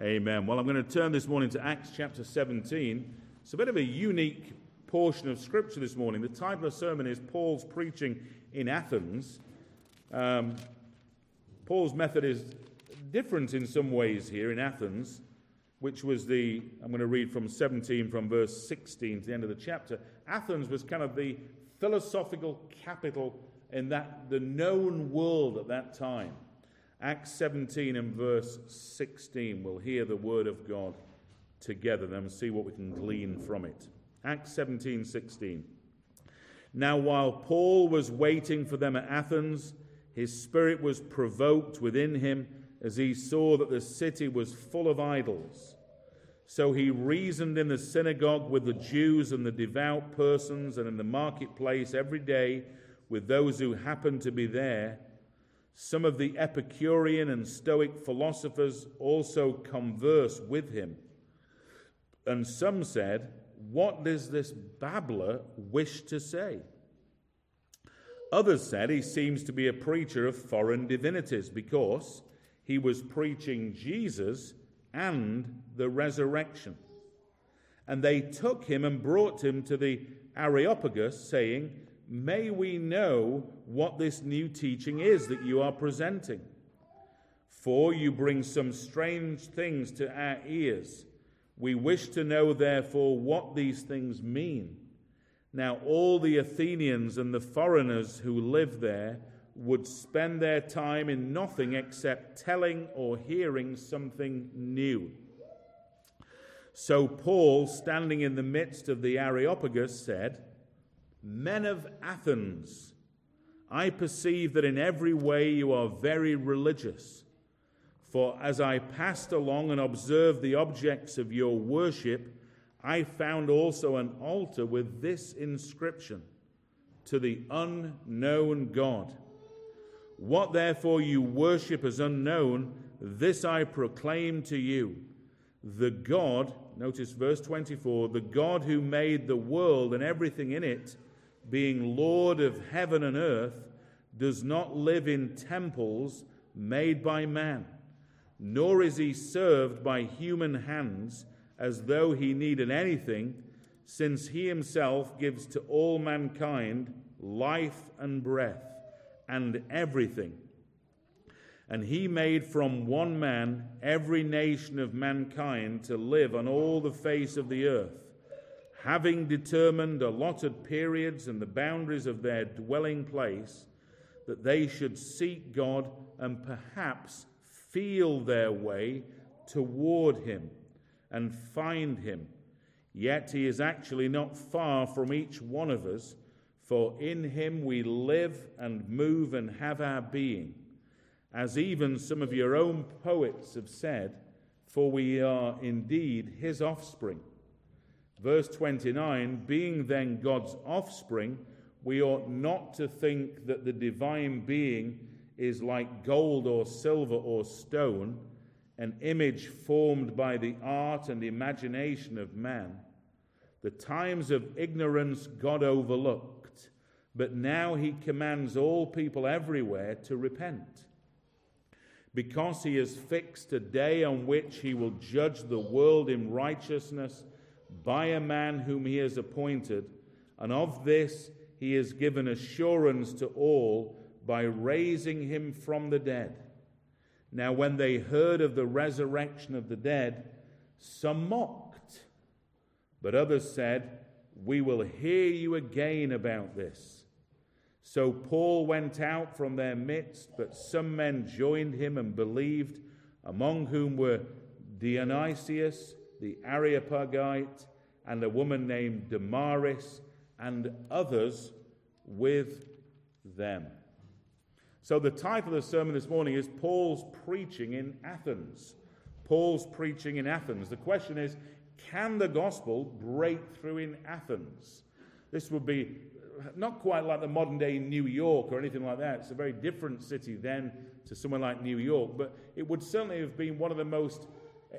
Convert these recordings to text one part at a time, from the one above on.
Amen. Well, I'm going to turn this morning to Acts chapter 17. It's a bit of a unique portion of Scripture this morning. The title of the sermon is Paul's Preaching in Athens. Um, Paul's method is different in some ways here in Athens, which was the, I'm going to read from 17 from verse 16 to the end of the chapter. Athens was kind of the philosophical capital in that the known world at that time. Acts 17 and verse 16. We'll hear the word of God together and see what we can glean from it. Acts 17 16. Now, while Paul was waiting for them at Athens, his spirit was provoked within him as he saw that the city was full of idols. So he reasoned in the synagogue with the Jews and the devout persons, and in the marketplace every day with those who happened to be there. Some of the Epicurean and Stoic philosophers also converse with him. And some said, What does this babbler wish to say? Others said he seems to be a preacher of foreign divinities because he was preaching Jesus and the resurrection. And they took him and brought him to the Areopagus, saying, May we know what this new teaching is that you are presenting. For you bring some strange things to our ears. We wish to know, therefore, what these things mean. Now, all the Athenians and the foreigners who live there would spend their time in nothing except telling or hearing something new. So, Paul, standing in the midst of the Areopagus, said, Men of Athens, I perceive that in every way you are very religious. For as I passed along and observed the objects of your worship, I found also an altar with this inscription To the unknown God. What therefore you worship as unknown, this I proclaim to you. The God, notice verse 24, the God who made the world and everything in it being Lord of heaven and earth, does not live in temples made by man, nor is he served by human hands as though he needed anything, since he himself gives to all mankind life and breath and everything. And he made from one man every nation of mankind to live on all the face of the earth having determined allotted periods and the boundaries of their dwelling place, that they should seek God and perhaps feel their way toward Him and find Him. Yet He is actually not far from each one of us, for in Him we live and move and have our being. As even some of your own poets have said, for we are indeed His offspring. Verse 29 Being then God's offspring, we ought not to think that the divine being is like gold or silver or stone, an image formed by the art and imagination of man. The times of ignorance God overlooked, but now he commands all people everywhere to repent. Because he has fixed a day on which he will judge the world in righteousness by a man whom he has appointed, and of this he has given assurance to all by raising him from the dead. Now, when they heard of the resurrection of the dead, some mocked, but others said, We will hear you again about this. So Paul went out from their midst, but some men joined him and believed, among whom were Dionysius the Areopagite, and a woman named Damaris, and others with them. So, the title of the sermon this morning is Paul's Preaching in Athens. Paul's Preaching in Athens. The question is can the gospel break through in Athens? This would be not quite like the modern day New York or anything like that. It's a very different city then to somewhere like New York, but it would certainly have been one of the most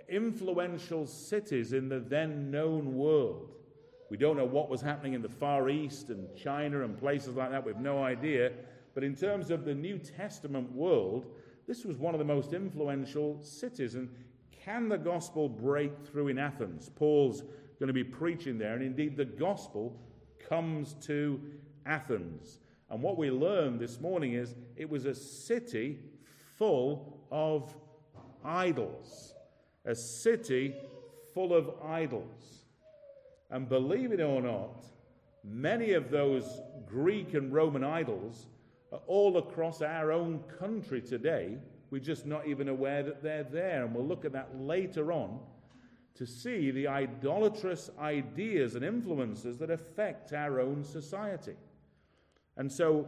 influential cities in the then known world. We don't know what was happening in the Far East and China and places like that. We have no idea. But in terms of the New Testament world, this was one of the most influential cities. And can the gospel break through in Athens? Paul's going to be preaching there, and indeed the gospel comes to Athens. And what we learned this morning is it was a city full of idols. A city full of idols. And believe it or not, many of those Greek and Roman idols are all across our own country today. We're just not even aware that they're there. And we'll look at that later on to see the idolatrous ideas and influences that affect our own society. And so,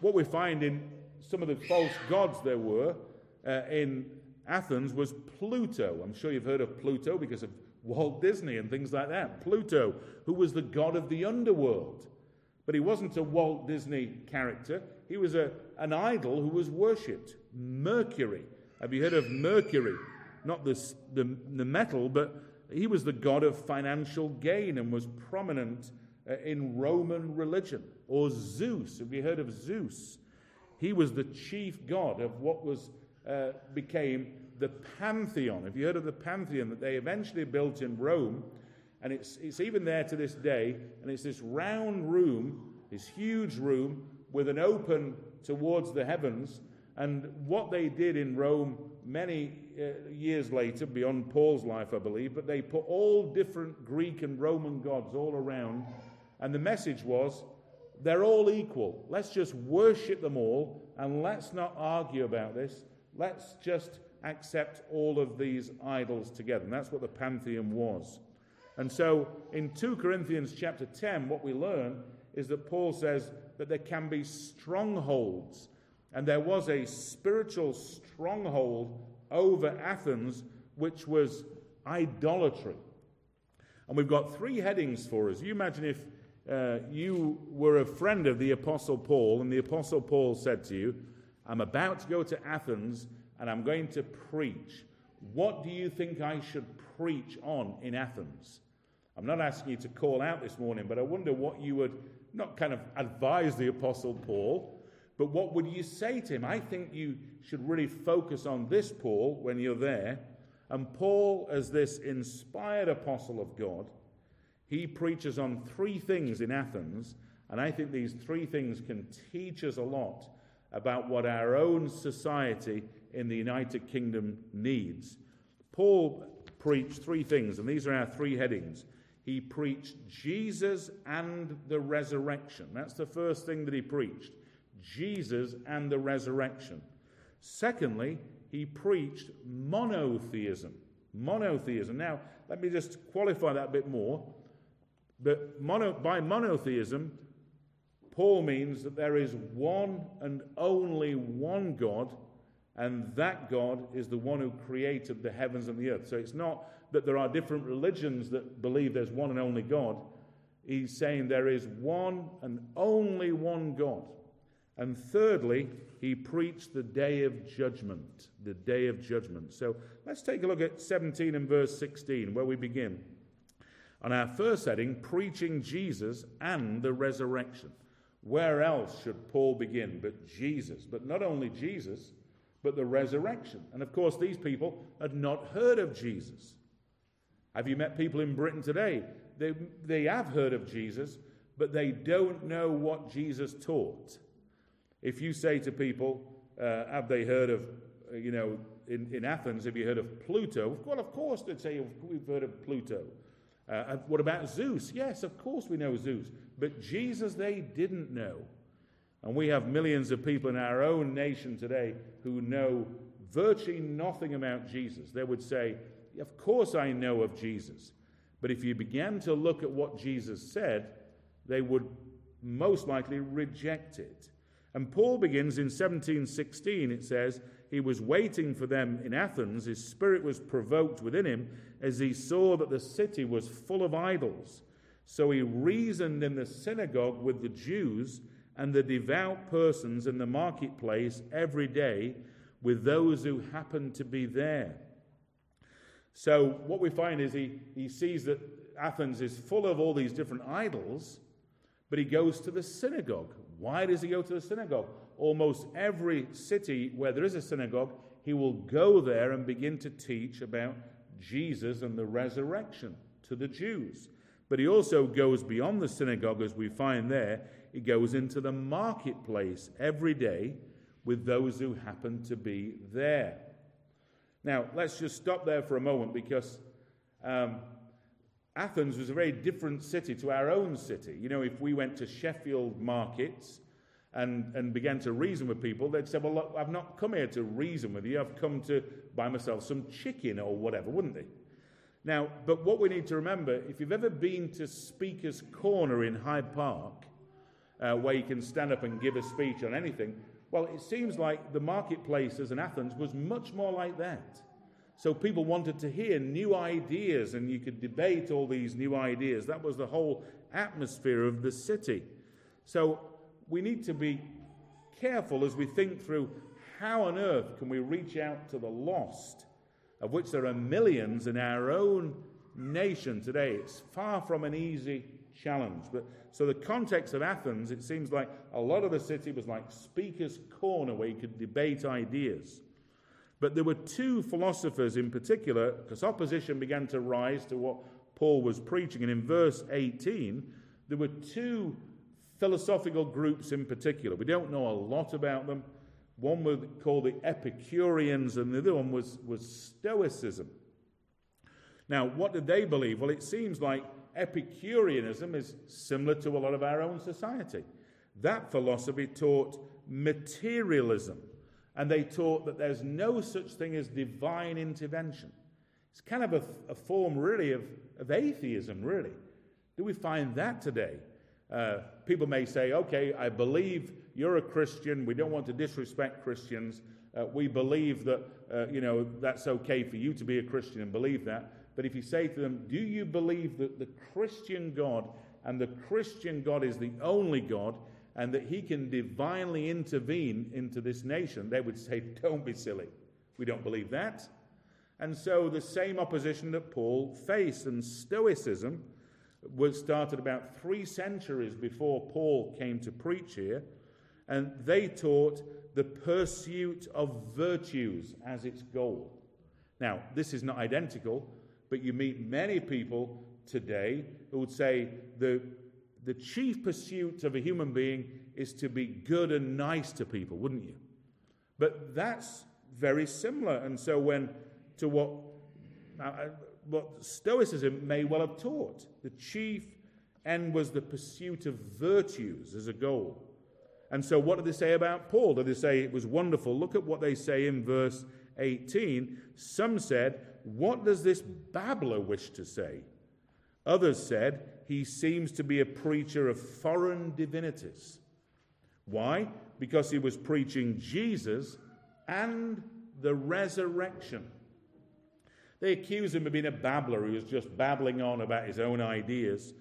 what we find in some of the false gods there were uh, in Athens was Pluto. I'm sure you've heard of Pluto because of Walt Disney and things like that. Pluto, who was the god of the underworld. But he wasn't a Walt Disney character, he was a, an idol who was worshipped. Mercury. Have you heard of Mercury? Not the, the, the metal, but he was the god of financial gain and was prominent uh, in Roman religion. Or Zeus. Have you heard of Zeus? He was the chief god of what was uh, became the Pantheon. Have you heard of the Pantheon that they eventually built in Rome? And it's, it's even there to this day. And it's this round room, this huge room with an open towards the heavens. And what they did in Rome many uh, years later, beyond Paul's life, I believe, but they put all different Greek and Roman gods all around. And the message was they're all equal. Let's just worship them all and let's not argue about this. Let's just accept all of these idols together. And that's what the pantheon was. And so in 2 Corinthians chapter 10, what we learn is that Paul says that there can be strongholds. And there was a spiritual stronghold over Athens, which was idolatry. And we've got three headings for us. You imagine if uh, you were a friend of the Apostle Paul, and the Apostle Paul said to you, I'm about to go to Athens and I'm going to preach. What do you think I should preach on in Athens? I'm not asking you to call out this morning, but I wonder what you would not kind of advise the Apostle Paul, but what would you say to him? I think you should really focus on this Paul when you're there. And Paul, as this inspired apostle of God, he preaches on three things in Athens, and I think these three things can teach us a lot about what our own society in the United Kingdom needs. Paul preached three things, and these are our three headings. He preached Jesus and the resurrection. That's the first thing that he preached Jesus and the resurrection. Secondly, he preached monotheism. Monotheism. Now, let me just qualify that a bit more. But mono, by monotheism, Paul means that there is one and only one God, and that God is the one who created the heavens and the earth. So it's not that there are different religions that believe there's one and only God. He's saying there is one and only one God. And thirdly, he preached the day of judgment. The day of judgment. So let's take a look at 17 and verse 16, where we begin. On our first heading, preaching Jesus and the resurrection. Where else should Paul begin but Jesus? But not only Jesus, but the resurrection. And of course, these people had not heard of Jesus. Have you met people in Britain today? They, they have heard of Jesus, but they don't know what Jesus taught. If you say to people, uh, have they heard of, uh, you know, in, in Athens, have you heard of Pluto? Well, of course they'd say, we've heard of Pluto. Uh, what about Zeus? Yes, of course we know Zeus. But Jesus, they didn't know. And we have millions of people in our own nation today who know virtually nothing about Jesus. They would say, Of course I know of Jesus. But if you began to look at what Jesus said, they would most likely reject it. And Paul begins in 1716, it says, He was waiting for them in Athens. His spirit was provoked within him as he saw that the city was full of idols. So he reasoned in the synagogue with the Jews and the devout persons in the marketplace every day with those who happen to be there. So, what we find is he, he sees that Athens is full of all these different idols, but he goes to the synagogue. Why does he go to the synagogue? Almost every city where there is a synagogue, he will go there and begin to teach about Jesus and the resurrection to the Jews. But he also goes beyond the synagogue, as we find there. He goes into the marketplace every day with those who happen to be there. Now, let's just stop there for a moment because um, Athens was a very different city to our own city. You know, if we went to Sheffield markets and, and began to reason with people, they'd say, Well, look, I've not come here to reason with you, I've come to buy myself some chicken or whatever, wouldn't they? Now, but what we need to remember if you've ever been to Speaker's Corner in Hyde Park, uh, where you can stand up and give a speech on anything, well, it seems like the marketplaces in Athens was much more like that. So people wanted to hear new ideas, and you could debate all these new ideas. That was the whole atmosphere of the city. So we need to be careful as we think through how on earth can we reach out to the lost, of which there are millions in our own nation today. It's far from an easy challenge. But so the context of Athens, it seems like a lot of the city was like speaker's corner where you could debate ideas. But there were two philosophers in particular, because opposition began to rise to what Paul was preaching. And in verse 18, there were two philosophical groups in particular. We don't know a lot about them. One was called the Epicureans, and the other one was, was Stoicism. Now, what did they believe? Well, it seems like Epicureanism is similar to a lot of our own society. That philosophy taught materialism, and they taught that there's no such thing as divine intervention. It's kind of a, a form, really, of, of atheism, really. Do we find that today? Uh, people may say, okay, I believe you're a Christian. We don't want to disrespect Christians. Uh, we believe that, uh, you know, that's okay for you to be a Christian and believe that. But if you say to them, Do you believe that the Christian God and the Christian God is the only God and that he can divinely intervene into this nation? They would say, Don't be silly. We don't believe that. And so the same opposition that Paul faced and Stoicism was started about three centuries before Paul came to preach here. And they taught the pursuit of virtues as its goal. Now, this is not identical, but you meet many people today who would say the, the chief pursuit of a human being is to be good and nice to people, wouldn't you? But that's very similar. And so, when to what, uh, what Stoicism may well have taught, the chief end was the pursuit of virtues as a goal. And so, what did they say about Paul? Did they say it was wonderful? Look at what they say in verse 18. Some said, what does this babbler wish to say? Others said, He seems to be a preacher of foreign divinities. Why? Because he was preaching Jesus and the resurrection. They accuse him of being a babbler who was just babbling on about his own ideas.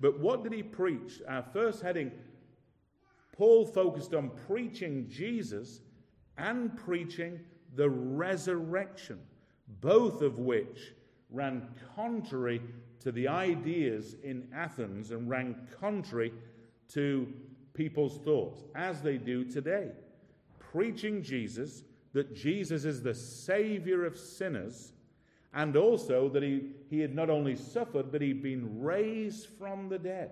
But what did he preach? Our first heading Paul focused on preaching Jesus and preaching the resurrection both of which ran contrary to the ideas in Athens and ran contrary to people's thoughts, as they do today. Preaching Jesus, that Jesus is the Savior of sinners, and also that he, he had not only suffered, but he'd been raised from the dead.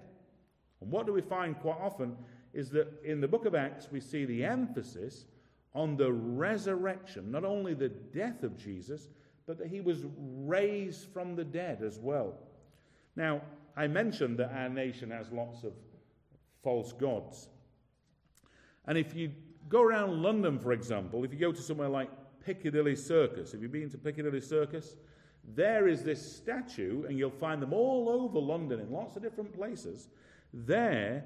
And what do we find quite often is that in the book of Acts, we see the emphasis on the resurrection, not only the death of Jesus, but that he was raised from the dead as well. Now, I mentioned that our nation has lots of false gods. And if you go around London, for example, if you go to somewhere like Piccadilly Circus, have you been to Piccadilly Circus? There is this statue, and you'll find them all over London in lots of different places. There,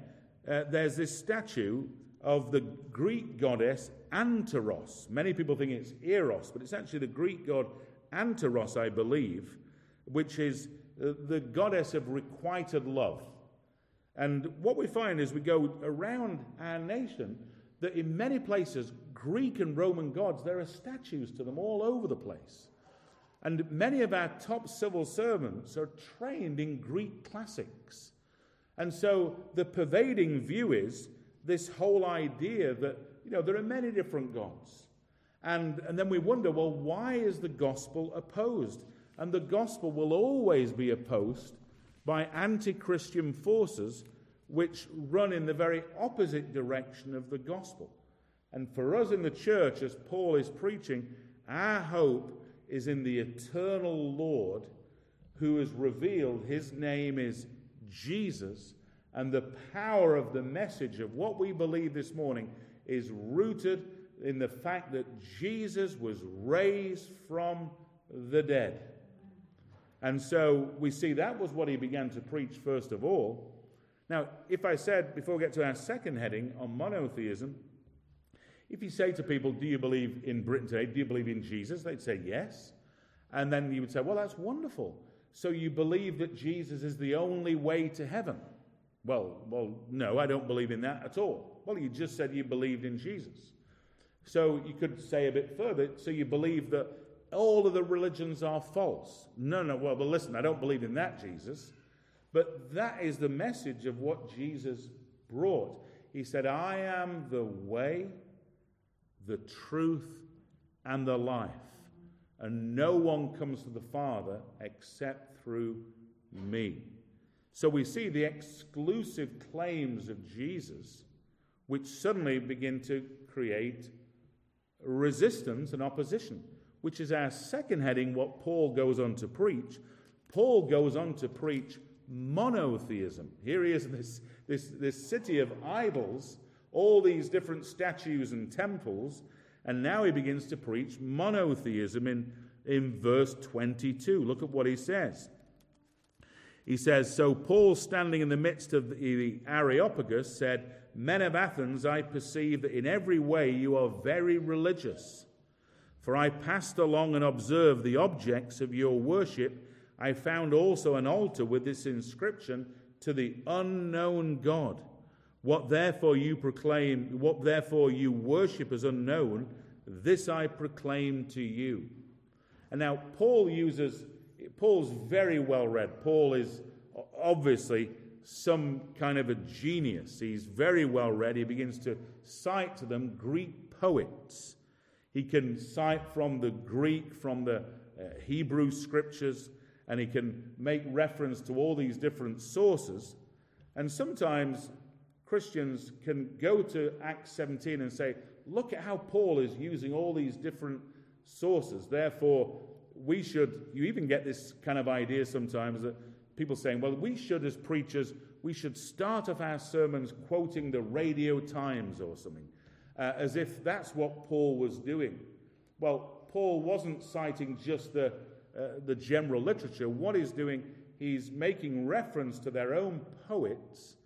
uh, there's this statue of the Greek goddess Anteros. Many people think it's Eros, but it's actually the Greek god Anteros, I believe, which is uh, the goddess of requited love. And what we find as we go around our nation, that in many places, Greek and Roman gods, there are statues to them all over the place. And many of our top civil servants are trained in Greek classics. And so the pervading view is this whole idea that, you know, there are many different gods. And, and then we wonder, well, why is the gospel opposed? And the gospel will always be opposed by anti Christian forces which run in the very opposite direction of the gospel. And for us in the church, as Paul is preaching, our hope is in the eternal Lord who has revealed his name is Jesus. And the power of the message of what we believe this morning is rooted in the fact that Jesus was raised from the dead. And so we see that was what he began to preach first of all. Now, if I said, before we get to our second heading on monotheism, if you say to people, Do you believe in Britain today? Do you believe in Jesus? They'd say yes. And then you would say, Well, that's wonderful. So you believe that Jesus is the only way to heaven? Well, well, no, I don't believe in that at all. Well, you just said you believed in Jesus. So you could say a bit further, so you believe that all of the religions are false. No, no, well, but listen, I don't believe in that Jesus. But that is the message of what Jesus brought. He said, I am the way, the truth, and the life. And no one comes to the Father except through me. So we see the exclusive claims of Jesus, which suddenly begin to create resistance and opposition, which is our second heading, what Paul goes on to preach. Paul goes on to preach monotheism. Here he is in this, this, this city of idols, all these different statues and temples, and now he begins to preach monotheism in, in verse 22. Look at what he says. He says, So Paul, standing in the midst of the Areopagus, said, Men of Athens, I perceive that in every way you are very religious. For I passed along and observed the objects of your worship I found also an altar with this inscription to the unknown God. What therefore you proclaim, what therefore you worship as unknown, this I proclaim to you. And now Paul uses, Paul's very well read. Paul is obviously some kind of a genius. He's very well read. He begins to cite to them Greek poets. He can cite from the Greek, from the uh, Hebrew scriptures and he can make reference to all these different sources. And sometimes Christians can go to Acts 17 and say, look at how Paul is using all these different sources. Therefore, we should, you even get this kind of idea sometimes that people saying, well, we should, as preachers, we should start off our sermons quoting the Radio Times or something, uh, as if that's what Paul was doing. Well, Paul wasn't citing just the uh, the general literature, what he's doing, he's making reference to their own poets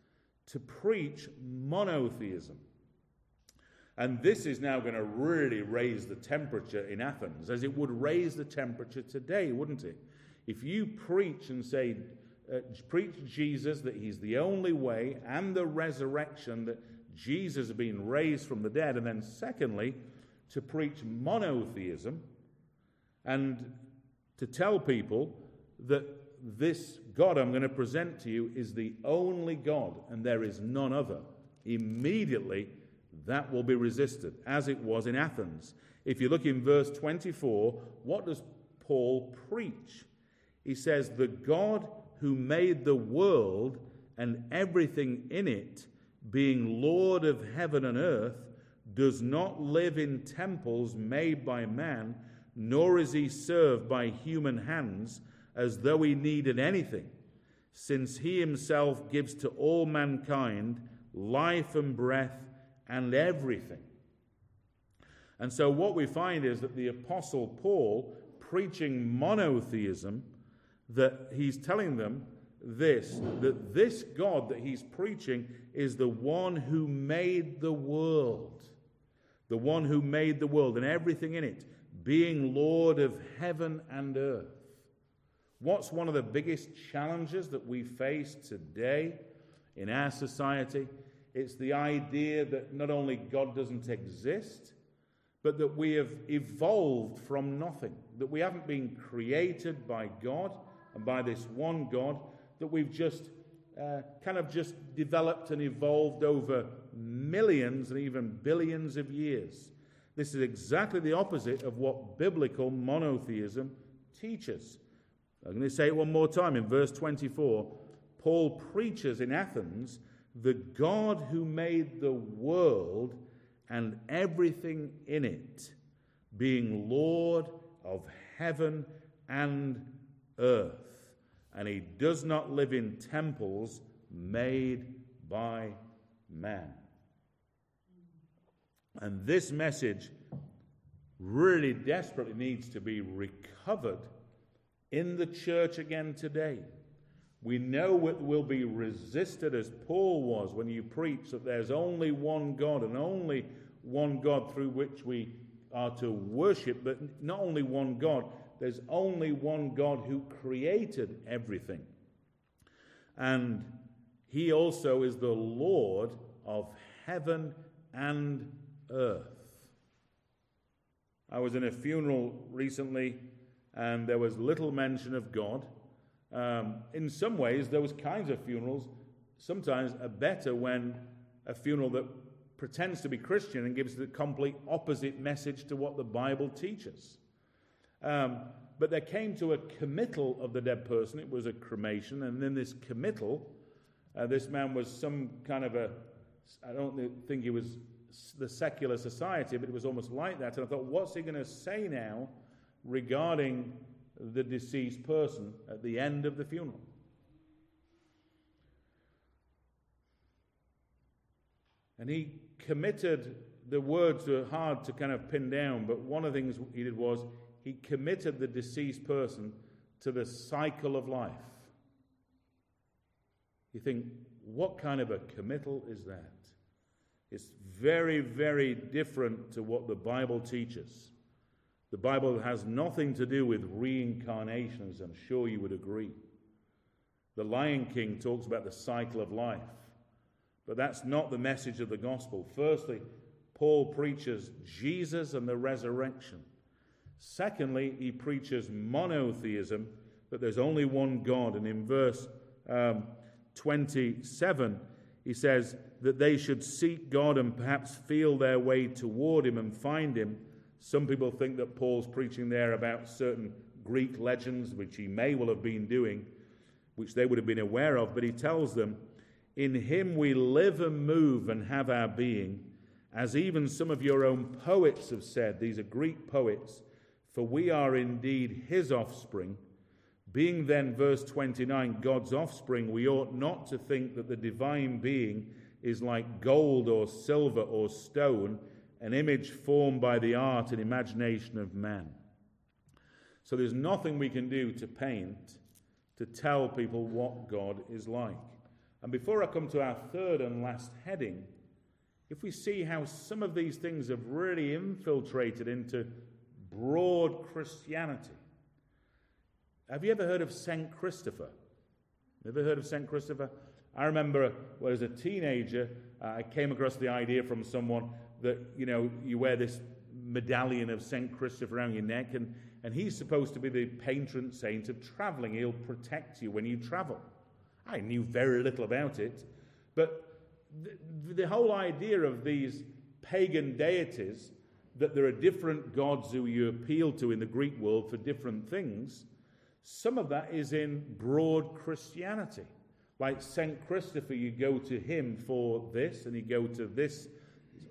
to preach monotheism. And this is now going to really raise the temperature in Athens, as it would raise the temperature today, wouldn't it? If you preach and say, uh, preach Jesus, that he's the only way, and the resurrection, that Jesus has been raised from the dead, and then secondly, to preach monotheism, and to tell people that this God I'm going to present to you is the only God and there is none other, immediately that will be resisted, as it was in Athens. If you look in verse 24, what does Paul preach? He says, The God who made the world and everything in it, being Lord of heaven and earth, does not live in temples made by man nor is he served by human hands as though he needed anything, since he himself gives to all mankind life and breath and everything. And so, what we find is that the Apostle Paul, preaching monotheism, that he's telling them this that this God that he's preaching is the one who made the world, the one who made the world and everything in it being Lord of heaven and earth. What's one of the biggest challenges that we face today in our society? It's the idea that not only God doesn't exist, but that we have evolved from nothing, that we haven't been created by God and by this one God, that we've just uh, kind of just developed and evolved over millions and even billions of years. This is exactly the opposite of what biblical monotheism teaches. I'm going to say it one more time in verse 24. Paul preaches in Athens the God who made the world and everything in it, being Lord of heaven and earth. And he does not live in temples made by man. And this message really desperately needs to be recovered in the church again today. We know it will be resisted as Paul was when you preach that there's only one God and only one God through which we are to worship, but not only one God, there's only one God who created everything. And he also is the Lord of heaven and earth. I was in a funeral recently, and there was little mention of God. Um, in some ways, those kinds of funerals sometimes are better when a funeral that pretends to be Christian and gives the complete opposite message to what the Bible teaches. Um, but there came to a committal of the dead person. It was a cremation, and then this committal, uh, this man was some kind of a, I don't think he was the secular society, but it was almost like that. And I thought, what's he going to say now regarding the deceased person at the end of the funeral? And he committed the words were hard to kind of pin down, but one of the things he did was he committed the deceased person to the cycle of life. You think, what kind of a committal is that? It's very, very different to what the Bible teaches. The Bible has nothing to do with reincarnation, as I'm sure you would agree. The Lion King talks about the cycle of life, but that's not the message of the gospel. Firstly, Paul preaches Jesus and the resurrection. Secondly, he preaches monotheism, that there's only one God. And in verse um, 27, he says that they should seek God and perhaps feel their way toward him and find him. Some people think that Paul's preaching there about certain Greek legends, which he may well have been doing, which they would have been aware of, but he tells them, In him we live and move and have our being, as even some of your own poets have said. These are Greek poets, for we are indeed his offspring. Being then, verse 29, God's offspring, we ought not to think that the divine being is like gold or silver or stone, an image formed by the art and imagination of man. So there's nothing we can do to paint to tell people what God is like. And before I come to our third and last heading, if we see how some of these things have really infiltrated into broad Christianity, have you ever heard of St. Christopher? Ever heard of St. Christopher? I remember when as a teenager, uh, I came across the idea from someone that, you know, you wear this medallion of St. Christopher around your neck, and, and he's supposed to be the patron saint of traveling. He'll protect you when you travel. I knew very little about it, but the, the whole idea of these pagan deities, that there are different gods who you appeal to in the Greek world for different things, some of that is in broad Christianity. Like St. Christopher, you go to him for this, and you go to this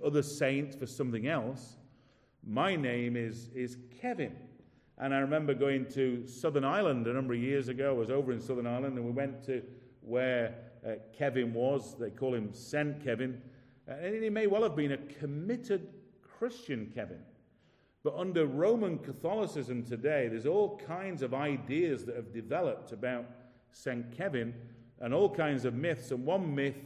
other saint for something else. My name is, is Kevin. And I remember going to Southern Ireland a number of years ago. I was over in Southern Ireland, and we went to where uh, Kevin was. They call him Saint Kevin. Uh, and he may well have been a committed Christian Kevin. But under Roman Catholicism today, there's all kinds of ideas that have developed about St. Kevin and all kinds of myths. And one myth,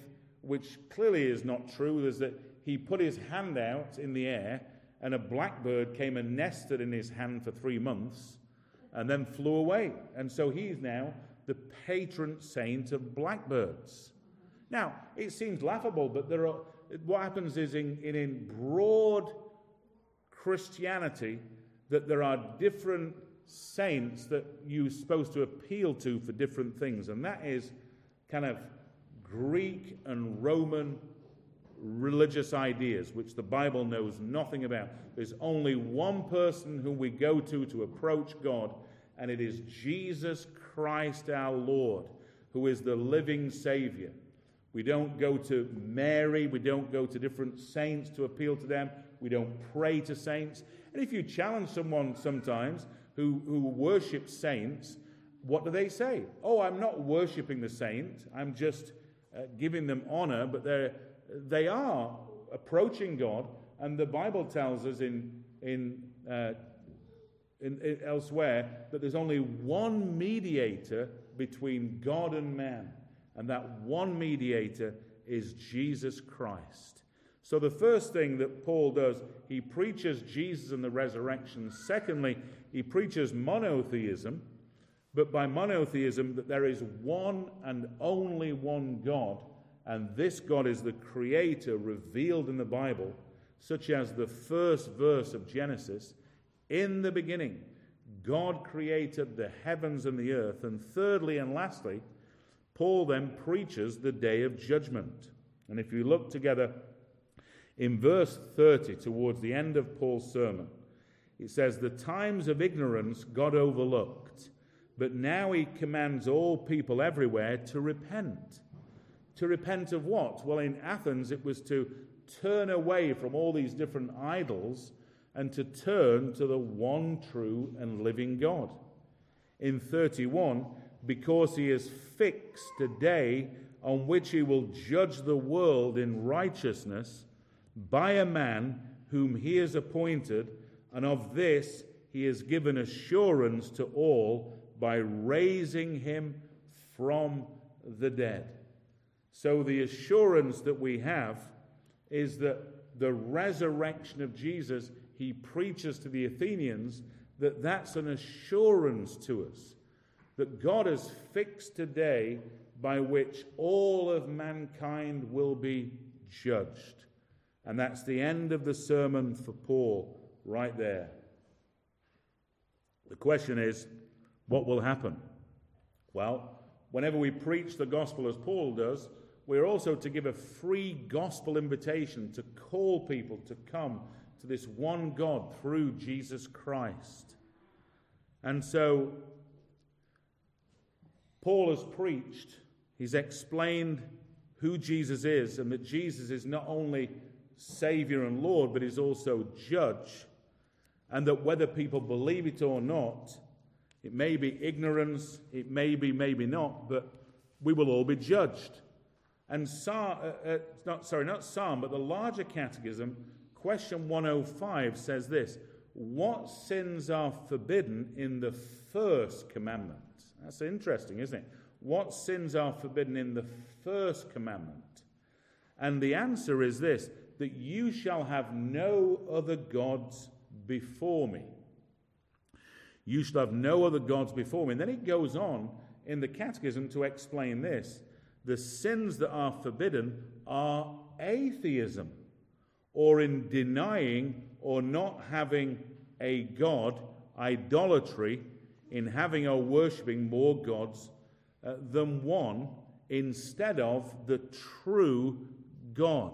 which clearly is not true, is that he put his hand out in the air and a blackbird came and nested in his hand for three months and then flew away. And so he's now the patron saint of blackbirds. Now, it seems laughable, but there are, what happens is in, in, in broad Christianity that there are different saints that you're supposed to appeal to for different things, and that is kind of Greek and Roman religious ideas, which the Bible knows nothing about. There's only one person whom we go to to approach God, and it is Jesus Christ our Lord, who is the living Savior. We don't go to Mary, we don't go to different saints to appeal to them, we don't pray to saints. And if you challenge someone sometimes who, who worships saints, what do they say? Oh, I'm not worshipping the saint, I'm just uh, giving them honor, but they're they are approaching God, and the Bible tells us in, in, uh, in, in elsewhere that there's only one mediator between God and man, and that one mediator is Jesus Christ. So, the first thing that Paul does, he preaches Jesus and the resurrection. Secondly, he preaches monotheism, but by monotheism, that there is one and only one God and this God is the creator revealed in the Bible, such as the first verse of Genesis In the beginning, God created the heavens and the earth. And thirdly and lastly, Paul then preaches the day of judgment. And if you look together in verse 30, towards the end of Paul's sermon, it says, The times of ignorance God overlooked, but now he commands all people everywhere to repent to repent of what? Well, in Athens, it was to turn away from all these different idols and to turn to the one true and living God. In 31, because he has fixed a day on which he will judge the world in righteousness by a man whom he has appointed, and of this he has given assurance to all by raising him from the dead. So, the assurance that we have is that the resurrection of Jesus, he preaches to the Athenians that that's an assurance to us that God has fixed a day by which all of mankind will be judged. And that's the end of the sermon for Paul right there. The question is, what will happen? Well, whenever we preach the gospel as Paul does, we're also to give a free gospel invitation to call people to come to this one God through Jesus Christ. And so, Paul has preached, he's explained who Jesus is, and that Jesus is not only Savior and Lord, but is also Judge. And that whether people believe it or not, it may be ignorance, it may be, maybe not, but we will all be judged. And Psalm, uh, uh, not, sorry, not Psalm, but the larger catechism, question 105 says this What sins are forbidden in the first commandment? That's interesting, isn't it? What sins are forbidden in the first commandment? And the answer is this that you shall have no other gods before me. You shall have no other gods before me. And then it goes on in the catechism to explain this the sins that are forbidden are atheism, or in denying or not having a God, idolatry, in having or worshipping more gods uh, than one instead of the true God.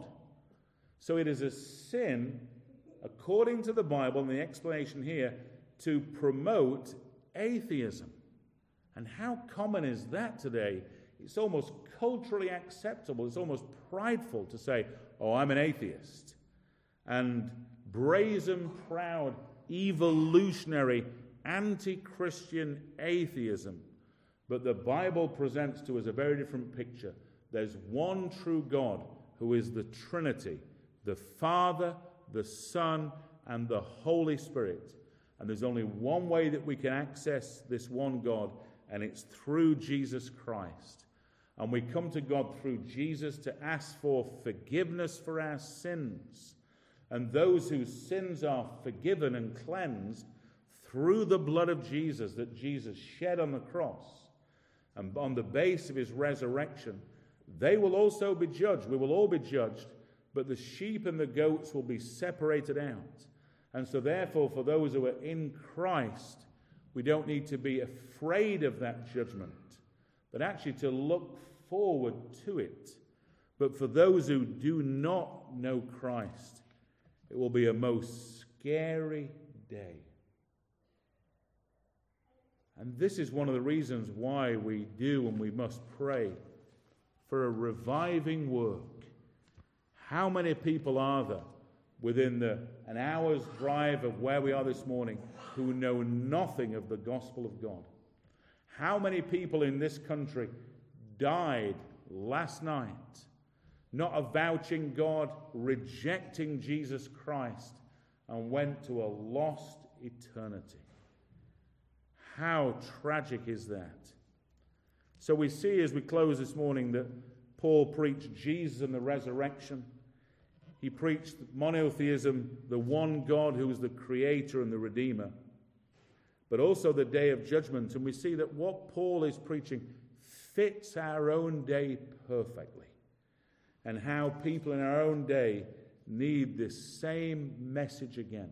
So it is a sin, according to the Bible and the explanation here, to promote atheism. And how common is that today it's almost culturally acceptable, it's almost prideful to say, Oh, I'm an atheist. And brazen, proud, evolutionary, anti Christian atheism. But the Bible presents to us a very different picture. There's one true God who is the Trinity the Father, the Son, and the Holy Spirit. And there's only one way that we can access this one God, and it's through Jesus Christ. And we come to God through Jesus to ask for forgiveness for our sins. And those whose sins are forgiven and cleansed through the blood of Jesus that Jesus shed on the cross and on the base of his resurrection, they will also be judged. We will all be judged, but the sheep and the goats will be separated out. And so, therefore, for those who are in Christ, we don't need to be afraid of that judgment, but actually to look forward to it. But for those who do not know Christ, it will be a most scary day. And this is one of the reasons why we do and we must pray for a reviving work. How many people are there within the, an hour's drive of where we are this morning who know nothing of the gospel of God? How many people in this country died last night not avouching God, rejecting Jesus Christ, and went to a lost eternity? How tragic is that? So we see as we close this morning that Paul preached Jesus and the resurrection. He preached monotheism, the one God who is the creator and the redeemer, but also the day of judgment. And we see that what Paul is preaching fits our own day perfectly, and how people in our own day need this same message again.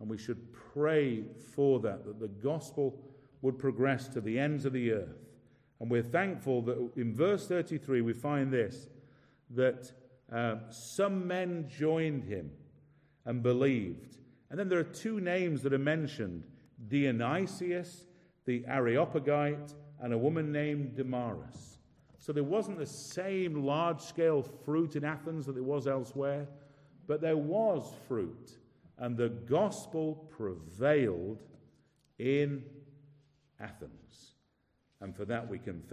And we should pray for that, that the gospel would progress to the ends of the earth. And we're thankful that in verse 33 we find this that uh, some men joined him and believed. And then there are two names that are mentioned Dionysius, the Areopagite, and a woman named Damaris. So there wasn't the same large scale fruit in Athens that there was elsewhere, but there was fruit and the gospel prevailed in Athens. And for that we can thank